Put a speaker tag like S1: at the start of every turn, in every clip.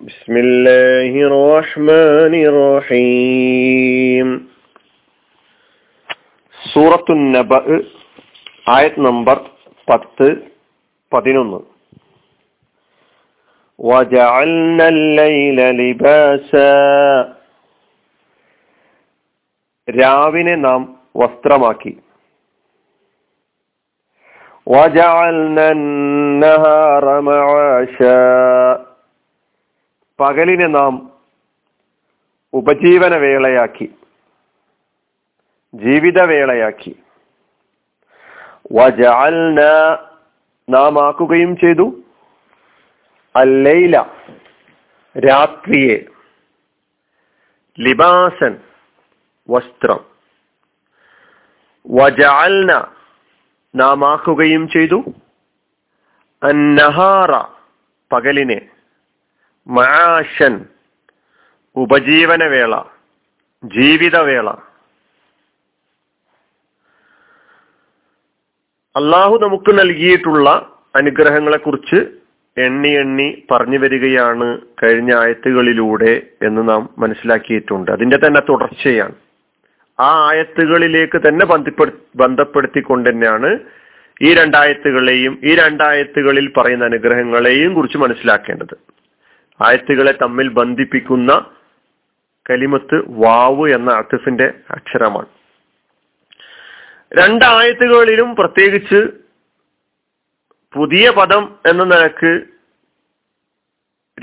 S1: بسم الله الرحمن الرحيم സൂറത്തു നബ ആയത് നമ്പർ പത്ത് പതിനൊന്ന് وجعلنا الليل لباسا രാവിനെ നാം വസ്ത്രമാക്കി وجعلنا النهار معاشا പകലിനെ നാം ഉപജീവന വേളയാക്കി ജീവിതവേളയാക്കി വജാൽന നാം ആക്കുകയും ചെയ്തു. അല്ലൈല രാത്രിയെ. ലിബാസൻ വസ്ത്രം. വജാൽന നാം ആക്കുകയും ചെയ്തു. അന്നഹാറ പകലിനെ. മആഷൻ ഉപജീവനവേള ജീവിതവേള. അള്ളാഹു നമുക്ക് നൽകിയിട്ടുള്ള അനുഗ്രഹങ്ങളെ കുറിച്ച് എണ്ണി എണ്ണി പറഞ്ഞു വരികയാണ് കഴിഞ്ഞ ആയത്തുകളിലൂടെ എന്ന് നാം മനസ്സിലാക്കിയിട്ടുണ്ട്. അതിന്റെ തന്നെ തുടർച്ചയാണ്. ആ ആയത്തുകളിലേക്ക് തന്നെ ബന്ധപ്പെടു ബന്ധപ്പെടുത്തിക്കൊണ്ട് തന്നെയാണ് ഈ രണ്ടായത്തുകളെയും ഈ രണ്ടായത്തുകളിൽ പറയുന്ന അനുഗ്രഹങ്ങളെയും കുറിച്ച് മനസ്സിലാക്കേണ്ടത്. ആയത്തുകളെ തമ്മിൽ ബന്ധിപ്പിക്കുന്ന കലിമത്ത് വാവ് എന്ന അത്തിഫിന്റെ അക്ഷരമാണ്. രണ്ടായത്തുകളിലും പ്രത്യേകിച്ച് പുതിയ പദം എന്ന നിലയ്ക്ക്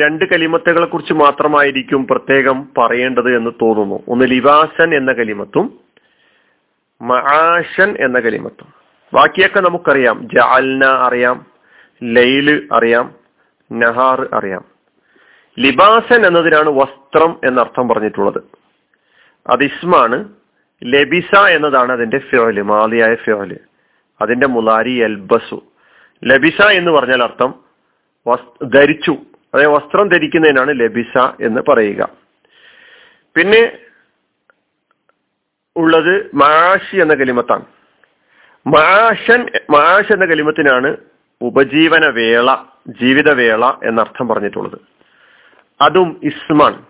S1: രണ്ട് കലിമത്തുകളെ കുറിച്ച് മാത്രമായിരിക്കും പ്രത്യേകം പറയേണ്ടത് എന്ന് തോന്നുന്നു. ഒന്ന് ലിവാസൻ എന്ന കലിമത്തും മഹാഷൻ എന്ന കലിമത്തും. ബാക്കിയൊക്കെ നമുക്കറിയാം. ജാൽന അറിയാം ലൈൽ അറിയാം നഹാർ അറിയാം. ലിബാസൻ എന്നതിനാണ് വസ്ത്രം എന്നർത്ഥം പറഞ്ഞിട്ടുള്ളത്. അത് ഇസ്മാണ് ലബിസ എന്നതാണ് അതിന്റെ ഫിയോൽ മാലിയായ ഫിയോൽ അതിന്റെ മുലാരി എൽബസു ലബിസ എന്ന് പറഞ്ഞാൽ അർത്ഥം ധരിച്ചു. അതായത് വസ്ത്രം ധരിക്കുന്നതിനാണ് ലബിസ എന്ന് പറയുക. പിന്നെ ഉള്ളത് മാഷി എന്ന കലിമത്താണ്. മാഷൻ മാഷ് എന്ന കലിമത്തിനാണ് ഉപജീവന വേള ജീവിതവേള എന്നർത്ഥം പറഞ്ഞിട്ടുള്ളത്. അതും ഇസ്മാൻ.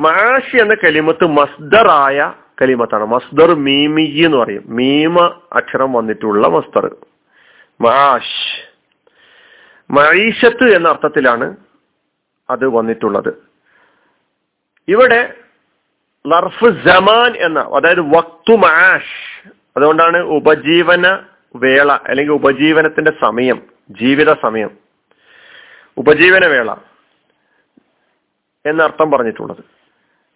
S1: മാഷി എന്ന കലിമത്ത് മസ്ദറായ കലിമത്താണ്. മസ്ദർ മീമി എന്ന് പറയും. മീമ അക്ഷരം വന്നിട്ടുള്ള മസ്ദർ. മാഷ് മഴീഷത്ത് എന്ന അർത്ഥത്തിലാണ് അത് വന്നിട്ടുള്ളത്. ഇവിടെ ലർഫ് ജമാൻ എന്ന അതായത് വക്തു മാഷ് അതുകൊണ്ടാണ് ഉപജീവന വേള അല്ലെങ്കിൽ ഉപജീവനത്തിന്റെ സമയം ജീവിത സമയം. ഉപജീവന വേള എന്നർത്ഥം പറഞ്ഞിട്ടുള്ളത്.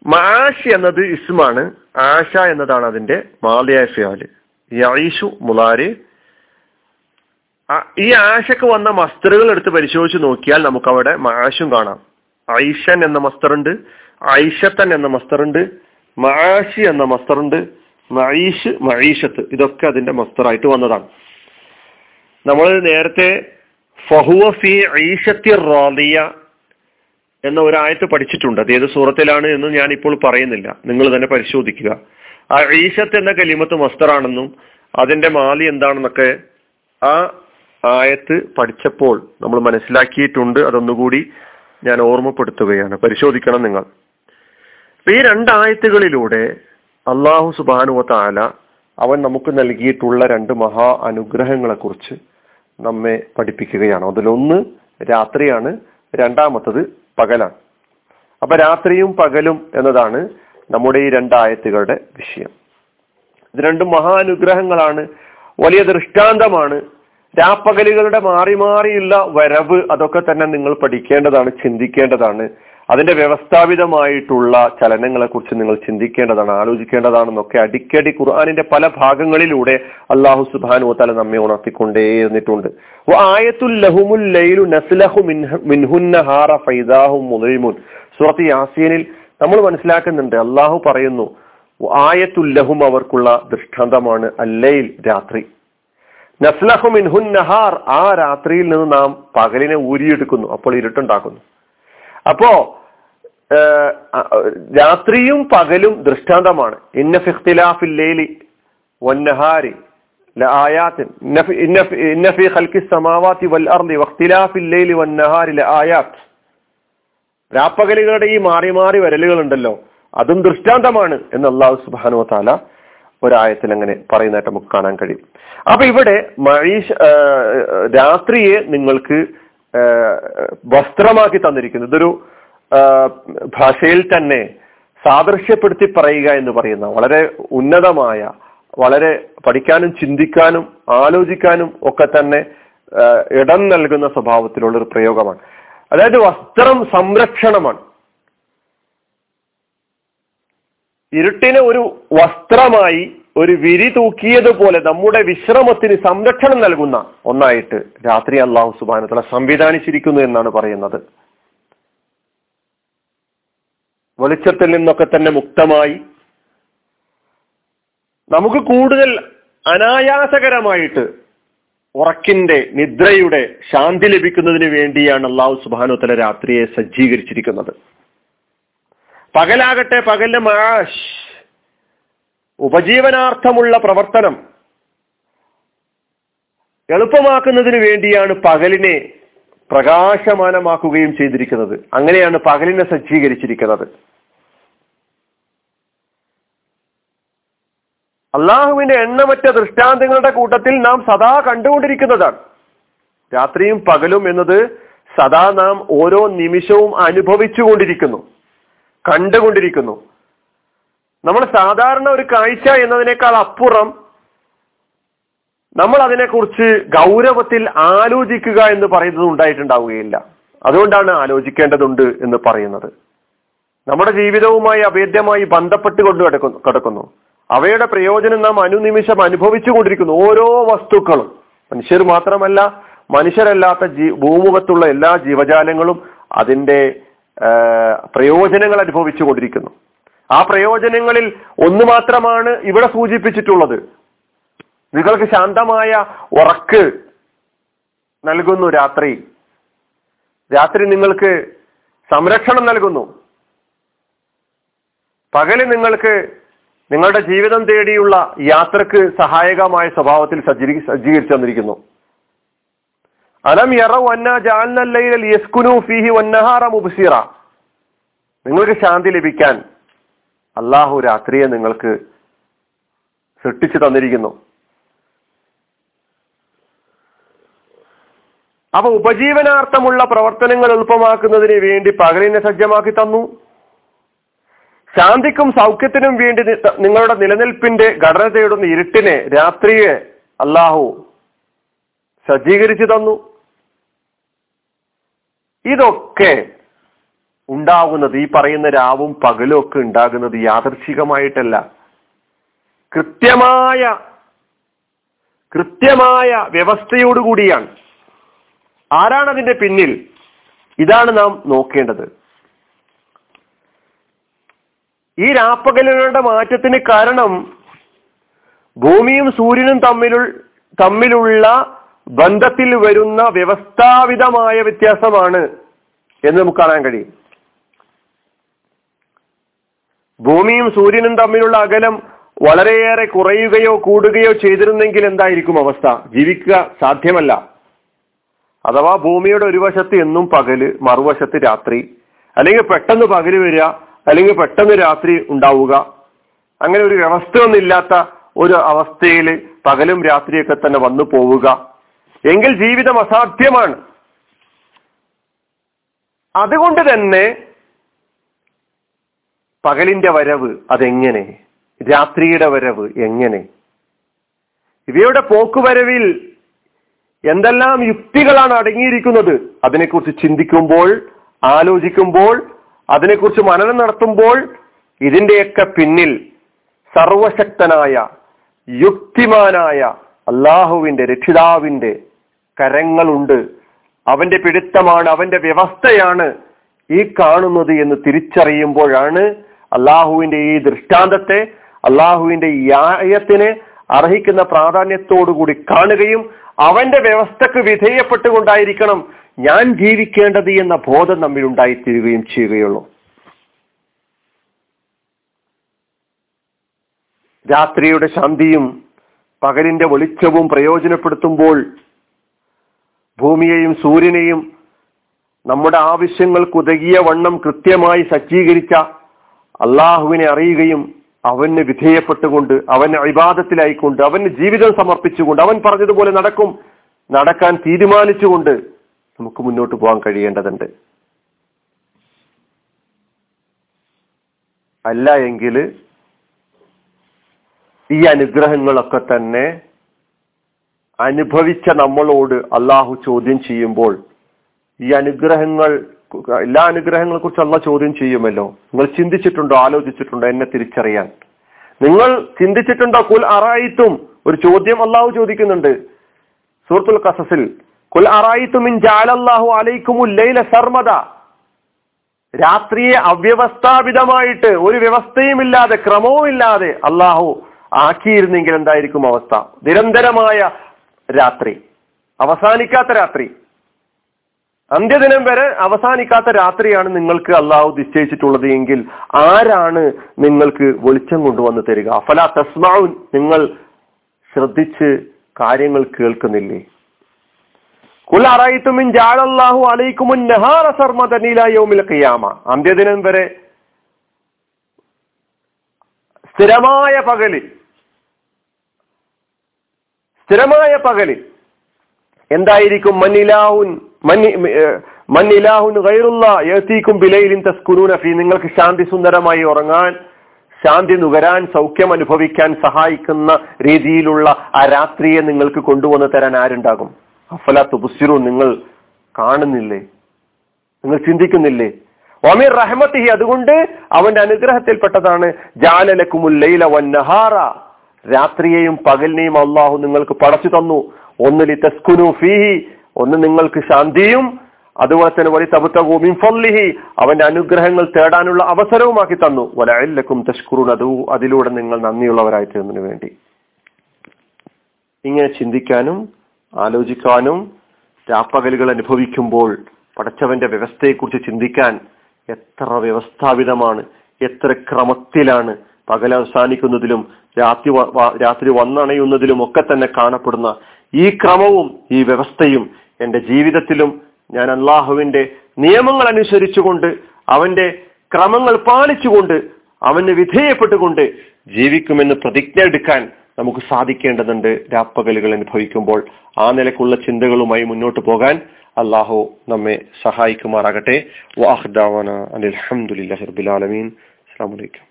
S1: മാഷ് എന്നത് ഇസ്മാണ്. ആഷ എന്നതാണ് അതിന്റെ മാലിയായ ഫിയാൽ യീഷു മുലാര്. ഈ ആശക്ക് വന്ന മസ്തറുകൾ എടുത്ത് പരിശോധിച്ച് നോക്കിയാൽ നമുക്ക് അവിടെ മാഷും കാണാം. ഐഷൻ എന്ന മസ്തറുണ്ട് ഐഷത്തൻ എന്ന മസ്തറുണ്ട് മാഷി എന്ന മസ്തറുണ്ട് മഴീഷ് മഴീഷത്ത് ഇതൊക്കെ അതിന്റെ മസ്തറായിട്ട് വന്നതാണ്. നമ്മൾ നേരത്തെ ഫഹുവ ഫി ഈഷത്തി റാദിയ എന്ന ഒരായത്ത് പഠിച്ചിട്ടുണ്ട്. അത് ഏത് സൂറത്തിലാണ് എന്ന് ഞാൻ ഇപ്പോൾ പറയുന്നില്ല. നിങ്ങൾ തന്നെ പരിശോധിക്കുക. ആ ഈശത്ത് എന്ന കലിമത്ത് മസ്തറാണെന്നും അതിന്റെ മാലി എന്താണെന്നൊക്കെ ആ ആയത്ത് പഠിച്ചപ്പോൾ നമ്മൾ മനസ്സിലാക്കിയിട്ടുണ്ട്. അതൊന്നുകൂടി ഞാൻ ഓർമ്മപ്പെടുത്തുകയാണ്. പരിശോധിക്കണം നിങ്ങൾ. ഈ രണ്ടായത്തുകളിലൂടെ അള്ളാഹു സുബാനുവ താല അവൻ നമുക്ക് നൽകിയിട്ടുള്ള രണ്ട് മഹാ അനുഗ്രഹങ്ങളെ കുറിച്ച് നമ്മെ പഠിപ്പിക്കുകയാണ്. അതിലൊന്ന് രാത്രിയാണ് രണ്ടാമത്തത് പകലാണ്. അപ്പൊ രാത്രിയും പകലും എന്നതാണ് നമ്മുടെ ഈ രണ്ടായത്തുകളുടെ വിഷയം. ഇത് രണ്ടും മഹാനുഗ്രഹങ്ങളാണ്. വലിയ ദൃഷ്ടാന്തമാണ്. രാപ്പകലുകളുടെ മാറി മാറിയുള്ള വരവ് അതൊക്കെ തന്നെ നിങ്ങൾ പഠിക്കേണ്ടതാണ് ചിന്തിക്കേണ്ടതാണ്. അതിന്റെ വ്യവസ്ഥാപിതമായിട്ടുള്ള ചലനങ്ങളെ കുറിച്ച് നിങ്ങൾ ചിന്തിക്കേണ്ടതാണ് ആലോചിക്കേണ്ടതാണെന്നൊക്കെ അടിക്കടി ഖുർആാനിന്റെ പല ഭാഗങ്ങളിലൂടെ അള്ളാഹു സുബാനു തല നമ്മെ ഉണർത്തിക്കൊണ്ടേ ഇരുന്നിട്ടുണ്ട്. ആയത്തുൽ ലഹുമുൽ ലൈലു നസ്ലഹു മിൻഹുന്ന ഫൈദാഹു മുലൈമുൻ സൂറത്ത് യാസീനിൽ നമ്മൾ മനസ്സിലാക്കുന്നുണ്ട് അള്ളാഹു പറയുന്നു ആയത്തുല്ലഹും അവർക്കുള്ള ദൃഷ്ടാന്തമാണ് അല്ലയിൽ രാത്രി. നസ്ലഹു മിൻഹുൻ നഹാർ ആ രാത്രിയിൽ നിന്ന് നാം പകലിനെ ഊരിയെടുക്കുന്നു അപ്പോൾ ഇരുട്ടുണ്ടാക്കുന്നു. അപ്പോ രാത്രിയും പകലും ദൃഷ്ടാന്തമാണ് ഇന്ന ഫിഖ്തിലാഫിൽ ലൈലി വന്നഹാരി لآيات إن في إن في إن في خلق السماوات والأرض واختلاف الليل والنهار لآيات രാപ്പകലുകളുടെ ഈ മാറി മാറി വരലുകൾ ഉണ്ടല്ലോ അതും ദൃഷ്ടാന്തമാണ് എന്ന് അള്ളാഹു സുബാനു താല ഒരായത്തിൽ അങ്ങനെ പറയുന്നതായിട്ട് നമുക്ക് കാണാൻ കഴിയും അപ്പൊ ഇവിടെ മഴീഷ് രാത്രിയെ നിങ്ങൾക്ക് ആ, വസ്ത്രമാക്കി തന്നിരിക്കുന്നു ഇതൊരു ആ, ഭാഷയിൽ തന്നെ സാദൃശ്യപ്പെടുത്തി പറയുക എന്ന് പറയുന്ന വളരെ ഉന്നതമായ വളരെ പഠിക്കാനും ചിന്തിക്കാനും ആലോചിക്കാനും ഒക്കെ തന്നെ ഇടം നൽകുന്ന സ്വഭാവത്തിലുള്ള ഒരു പ്രയോഗമാണ്. അതായത് വസ്ത്രം സംരക്ഷണമാണ്. ഇരുട്ടിനെ ഒരു വസ്ത്രമായി ഒരു വിരി തൂക്കിയതുപോലെ നമ്മുടെ വിശ്രമത്തിന് സംരക്ഷണം നൽകുന്ന ഒന്നായിട്ട് രാത്രി അള്ളാഹു സുബാനത്തല സംവിധാനിച്ചിരിക്കുന്നു എന്നാണ് പറയുന്നത്. വെളിച്ചത്തിൽ നിന്നൊക്കെ തന്നെ മുക്തമായി. നമുക്ക് കൂടുതൽ അനായാസകരമായിട്ട് ഉറക്കിന്റെ നിദ്രയുടെ ശാന്തി ലഭിക്കുന്നതിന് വേണ്ടിയാണ് അള്ളാഹു സുബാനുത്തല രാത്രിയെ സജ്ജീകരിച്ചിരിക്കുന്നത്. പകലാകട്ടെ പകലിന്റെ മാഷ് ഉപജീവനാർത്ഥമുള്ള പ്രവർത്തനം എളുപ്പമാക്കുന്നതിന് വേണ്ടിയാണ് പകലിനെ പ്രകാശമാനമാക്കുകയും ചെയ്തിരിക്കുന്നത്. അങ്ങനെയാണ് പകലിനെ സജ്ജീകരിച്ചിരിക്കുന്നത്. അള്ളാഹുവിന്റെ എണ്ണമറ്റ ദൃഷ്ടാന്തങ്ങളുടെ കൂട്ടത്തിൽ നാം സദാ കണ്ടുകൊണ്ടിരിക്കുന്നതാണ്. രാത്രിയും പകലും എന്നത് സദാ നാം ഓരോ നിമിഷവും അനുഭവിച്ചുകൊണ്ടിരിക്കുന്നു കണ്ടുകൊണ്ടിരിക്കുന്നു. നമ്മൾ സാധാരണ ഒരു കാഴ്ച എന്നതിനേക്കാൾ അപ്പുറം നമ്മൾ അതിനെക്കുറിച്ച് ഗൗരവത്തിൽ ആലോചിക്കുക എന്ന് പറയുന്നത് ഉണ്ടായിട്ടുണ്ടാവുകയില്ല. അതുകൊണ്ടാണ് ആലോചിക്കേണ്ടതുണ്ട് എന്ന് പറയുന്നത്. നമ്മുടെ ജീവിതവുമായി അഭേദ്യമായി ബന്ധപ്പെട്ട് കൊണ്ട് കിടക്കുന്നു. അവയുടെ പ്രയോജനം നാം അനുനിമിഷം അനുഭവിച്ചു കൊണ്ടിരിക്കുന്നു ഓരോ വസ്തുക്കളും. മനുഷ്യർ മാത്രമല്ല മനുഷ്യരല്ലാത്ത ജീ ഭൂമുഖത്തുള്ള എല്ലാ ജീവജാലങ്ങളും അതിന്റെ പ്രയോജനങ്ങൾ അനുഭവിച്ചു കൊണ്ടിരിക്കുന്നു. ആ പ്രയോജനങ്ങളിൽ ഒന്ന് മാത്രമാണ് ഇവിടെ സൂചിപ്പിച്ചിട്ടുള്ളത്. നിങ്ങൾക്ക് ശാന്തമായ ഉറക്ക് നൽകുന്നു രാത്രി. രാത്രി നിങ്ങൾക്ക് സംരക്ഷണം നൽകുന്നു. പകൽ നിങ്ങൾക്ക് നിങ്ങളുടെ ജീവിതം തേടിയുള്ള യാത്രയ്ക്ക് സഹായകമായ സ്വഭാവത്തിൽ സജ്ജീ സജ്ജീകരിച്ചു തന്നിരിക്കുന്നു. അലം മുബ്സിറ. നിങ്ങൾക്ക് ശാന്തി ലഭിക്കാൻ അള്ളാഹു രാത്രിയെ നിങ്ങൾക്ക് സൃഷ്ടിച്ചു തന്നിരിക്കുന്നു. അപ്പൊ ഉപജീവനാർത്ഥമുള്ള പ്രവർത്തനങ്ങൾ എളുപ്പമാക്കുന്നതിന് വേണ്ടി പകലിനെ സജ്ജമാക്കി തന്നു. ശാന്തിക്കും സൗഖ്യത്തിനും വേണ്ടി നിങ്ങളുടെ നിലനിൽപ്പിന്റെ ഘടന തേടുന്ന ഇരുട്ടിനെ രാത്രിയെ അള്ളാഹു സജ്ജീകരിച്ചു തന്നു. ഇതൊക്കെ ഉണ്ടാകുന്നത് ഈ പറയുന്ന രാവും പകലും ഒക്കെ ഉണ്ടാകുന്നത് യാദർശികമായിട്ടല്ല. കൃത്യമായ കൃത്യമായ വ്യവസ്ഥയോടുകൂടിയാണ്. ആരാണ് അതിന്റെ പിന്നിൽ? ഇതാണ് നാം നോക്കേണ്ടത്. ഈ രാപ്പകലുകളുടെ മാറ്റത്തിന് കാരണം ഭൂമിയും സൂര്യനും തമ്മിലുള്ള തമ്മിലുള്ള ബന്ധത്തിൽ വരുന്ന വ്യവസ്ഥാവിതമായ വ്യത്യാസമാണ് എന്ന് നമുക്ക് കാണാൻ കഴിയും. ഭൂമിയും സൂര്യനും തമ്മിലുള്ള അകലം വളരെയേറെ കുറയുകയോ കൂടുകയോ ചെയ്തിരുന്നെങ്കിൽ എന്തായിരിക്കും അവസ്ഥ? ജീവിക്കുക സാധ്യമല്ല. അഥവാ ഭൂമിയുടെ ഒരു വശത്ത് എന്നും പകൽ മറുവശത്ത് രാത്രി. അല്ലെങ്കിൽ പെട്ടെന്ന് പകൽ വരിക അല്ലെങ്കിൽ പെട്ടെന്ന് രാത്രി ഉണ്ടാവുക. അങ്ങനെ ഒരു വ്യവസ്ഥയൊന്നുമില്ലാത്ത ഒരു അവസ്ഥയിൽ പകലും രാത്രിയൊക്കെ തന്നെ വന്നു പോവുക. എങ്കിൽ ജീവിതം അസാധ്യമാണ്. അതുകൊണ്ട് തന്നെ പകലിന്റെ വരവ് അതെങ്ങനെ? രാത്രിയുടെ വരവ് എങ്ങനെ? ഇവയുടെ പോക്കുവരവിൽ എന്തെല്ലാം യുക്തികളാണ് അടങ്ങിയിരിക്കുന്നത്? അതിനെക്കുറിച്ച് ചിന്തിക്കുമ്പോൾ ആലോചിക്കുമ്പോൾ അതിനെക്കുറിച്ച് മനനം നടത്തുമ്പോൾ ഇതിന്റെയൊക്കെ പിന്നിൽ സർവശക്തനായ യുക്തിമാനായ അള്ളാഹുവിന്റെ രക്ഷിതാവിന്റെ കരങ്ങളുണ്ട്. അവന്റെ പിടുത്തമാണ് അവന്റെ വ്യവസ്ഥയാണ് ഈ കാണുന്നത് എന്ന് തിരിച്ചറിയുമ്പോഴാണ് അള്ളാഹുവിന്റെ ഈ ദൃഷ്ടാന്തത്തെ അള്ളാഹുവിന്റെ ഈ ആയത്തിനെ അർഹിക്കുന്ന പ്രാധാന്യത്തോടുകൂടി കാണുകയും അവന്റെ വ്യവസ്ഥക്ക് വിധേയപ്പെട്ടുകൊണ്ടായിരിക്കണം ഞാൻ ജീവിക്കേണ്ടത് എന്ന ബോധം നമ്മിൽ ഉണ്ടായിത്തീരുകയും ചെയ്യുകയുള്ളൂ. രാത്രിയുടെ ശാന്തിയും പകലിന്റെ വെളിച്ചവും പ്രയോജനപ്പെടുത്തുമ്പോൾ ഭൂമിയെയും സൂര്യനെയും നമ്മുടെ ആവശ്യങ്ങൾക്ക് ഉതകിയ വണ്ണം കൃത്യമായി സജ്ജീകരിച്ച അള്ളാഹുവിനെ അറിയുകയും അവന് വിധേയപ്പെട്ടുകൊണ്ട് അവന് അഭിവാദത്തിലായിക്കൊണ്ട് അവന് ജീവിതം സമർപ്പിച്ചുകൊണ്ട് അവൻ പറഞ്ഞതുപോലെ നടക്കും. നടക്കാൻ തീരുമാനിച്ചുകൊണ്ട് നമുക്ക് മുന്നോട്ട് പോകാൻ കഴിയേണ്ടതുണ്ട്. അല്ല എങ്കിൽ ഈ അനുഗ്രഹങ്ങളൊക്കെ തന്നെ അനുഭവിച്ച നമ്മളോട് അള്ളാഹു ചോദ്യം ചെയ്യുമ്പോൾ ഈ അനുഗ്രഹങ്ങൾ എല്ലാ അനുഗ്രഹങ്ങളെ കുറിച്ച് അള്ള ചോദ്യം ചെയ്യുമല്ലോ. നിങ്ങൾ ചിന്തിച്ചിട്ടുണ്ടോ ആലോചിച്ചിട്ടുണ്ടോ എന്നെ തിരിച്ചറിയാൻ? നിങ്ങൾ ചിന്തിച്ചിട്ടുണ്ടോ കുൽ അറായിത്തും? ഒരു ചോദ്യം അള്ളാഹു ചോദിക്കുന്നുണ്ട്. സൂറത്തുൽ കസസിൽ കുൽ അറായിത്തും അലൈക്കുമുല്ലൈല സർമദ. രാത്രിയെ അവ്യവസ്ഥാപിതമായിട്ട് ഒരു വ്യവസ്ഥയുമില്ലാതെ ക്രമവുമില്ലാതെ അള്ളാഹു ആക്കിയിരുന്നെങ്കിൽ എന്തായിരിക്കും അവസ്ഥ? നിരന്തരമായ രാത്രി. അവസാനിക്കാത്ത രാത്രി. അന്ത്യദിനം വരെ അവസാനിക്കാത്ത രാത്രിയാണ് നിങ്ങൾക്ക് അള്ളാഹു നിശ്ചയിച്ചിട്ടുള്ളത് എങ്കിൽ ആരാണ് നിങ്ങൾക്ക് വെളിച്ചം കൊണ്ടുവന്ന് തരിക? അഫല തസ്മാവ് നിങ്ങൾ ശ്രദ്ധിച്ച് കാര്യങ്ങൾ കേൾക്കുന്നില്ലേ? കുലറയിത്തുമിൻ ജാഴല്ലാഹു അലൈക്കുമുൻ നെഹാറ സർമദനീലായോമിൽ ഖിയാമ. അന്ത്യദിനം വരെ സ്ഥിരമായ പകലിൽ സ്ഥിരമായ പകലിൽ എന്തായിരിക്കും? തസ്കുനൂന ഫീ. നിങ്ങൾക്ക് ശാന്തി സുന്ദരമായി ഉറങ്ങാൻ ശാന്തി നുകരാൻ സൗഖ്യം അനുഭവിക്കാൻ സഹായിക്കുന്ന രീതിയിലുള്ള ആ രാത്രിയെ നിങ്ങൾക്ക് കൊണ്ടുവന്ന് തരാൻ ആരുണ്ടാകും? അഫല തുബുസിറു നിങ്ങൾ കാണുന്നില്ലേ? നിങ്ങൾ ചിന്തിക്കുന്നില്ലേ? ഒമീർ റഹ്മത്തിഹി അതുകൊണ്ട് അവന്റെ അനുഗ്രഹത്തിൽപ്പെട്ടതാണ്. ജാലലക്കുമുല്ലൈല വന്നഹാറ രാത്രിയെയും പകലിനെയും അള്ളാഹു നിങ്ങൾക്ക് പടച്ചു തന്നു. ഒന്നിലി തസ്കുനു ഫീഹി ഒന്ന് നിങ്ങൾക്ക് ശാന്തിയും അതുപോലെ തന്നെ വലിയ തബുത്തകൂമിൻ ഫൊല്ലിഹി അവന്റെ അനുഗ്രഹങ്ങൾ തേടാനുള്ള അവസരവുമാക്കി തന്നു. വലക്കും തഷ്കുറുൻ അതു അതിലൂടെ നിങ്ങൾ നന്ദിയുള്ളവരായി തീർന്നതിന് വേണ്ടി. ഇങ്ങനെ ചിന്തിക്കാനും ആലോചിക്കാനും രാപ്പകലുകൾ അനുഭവിക്കുമ്പോൾ പടച്ചവന്റെ വ്യവസ്ഥയെക്കുറിച്ച് ചിന്തിക്കാൻ എത്ര വ്യവസ്ഥാപിതമാണ് എത്ര ക്രമത്തിലാണ് പകൽ അവസാനിക്കുന്നതിലും രാത്രി രാത്രി വന്നണയുന്നതിലും ഒക്കെ തന്നെ കാണപ്പെടുന്ന ഈ ക്രമവും ഈ വ്യവസ്ഥയും എന്റെ ജീവിതത്തിലും ഞാൻ അള്ളാഹുവിന്റെ നിയമങ്ങൾ അനുസരിച്ചുകൊണ്ട് അവന്റെ ക്രമങ്ങൾ പാലിച്ചുകൊണ്ട് അവന് വിധേയപ്പെട്ടുകൊണ്ട് ജീവിക്കുമെന്ന് പ്രതിജ്ഞ എടുക്കാൻ നമുക്ക് സാധിക്കേണ്ടതുണ്ട്. രാപ്പകലുകൾ അനുഭവിക്കുമ്പോൾ ആ നിലക്കുള്ള ചിന്തകളുമായി മുന്നോട്ട് പോകാൻ അള്ളാഹു നമ്മെ സഹായിക്കുമാറാകട്ടെ. വാഹ്ദാവാന അനിൽ അഹമ്മദില്ലാ റബുലാലമീൻ അസ്സാം വലൈക്കും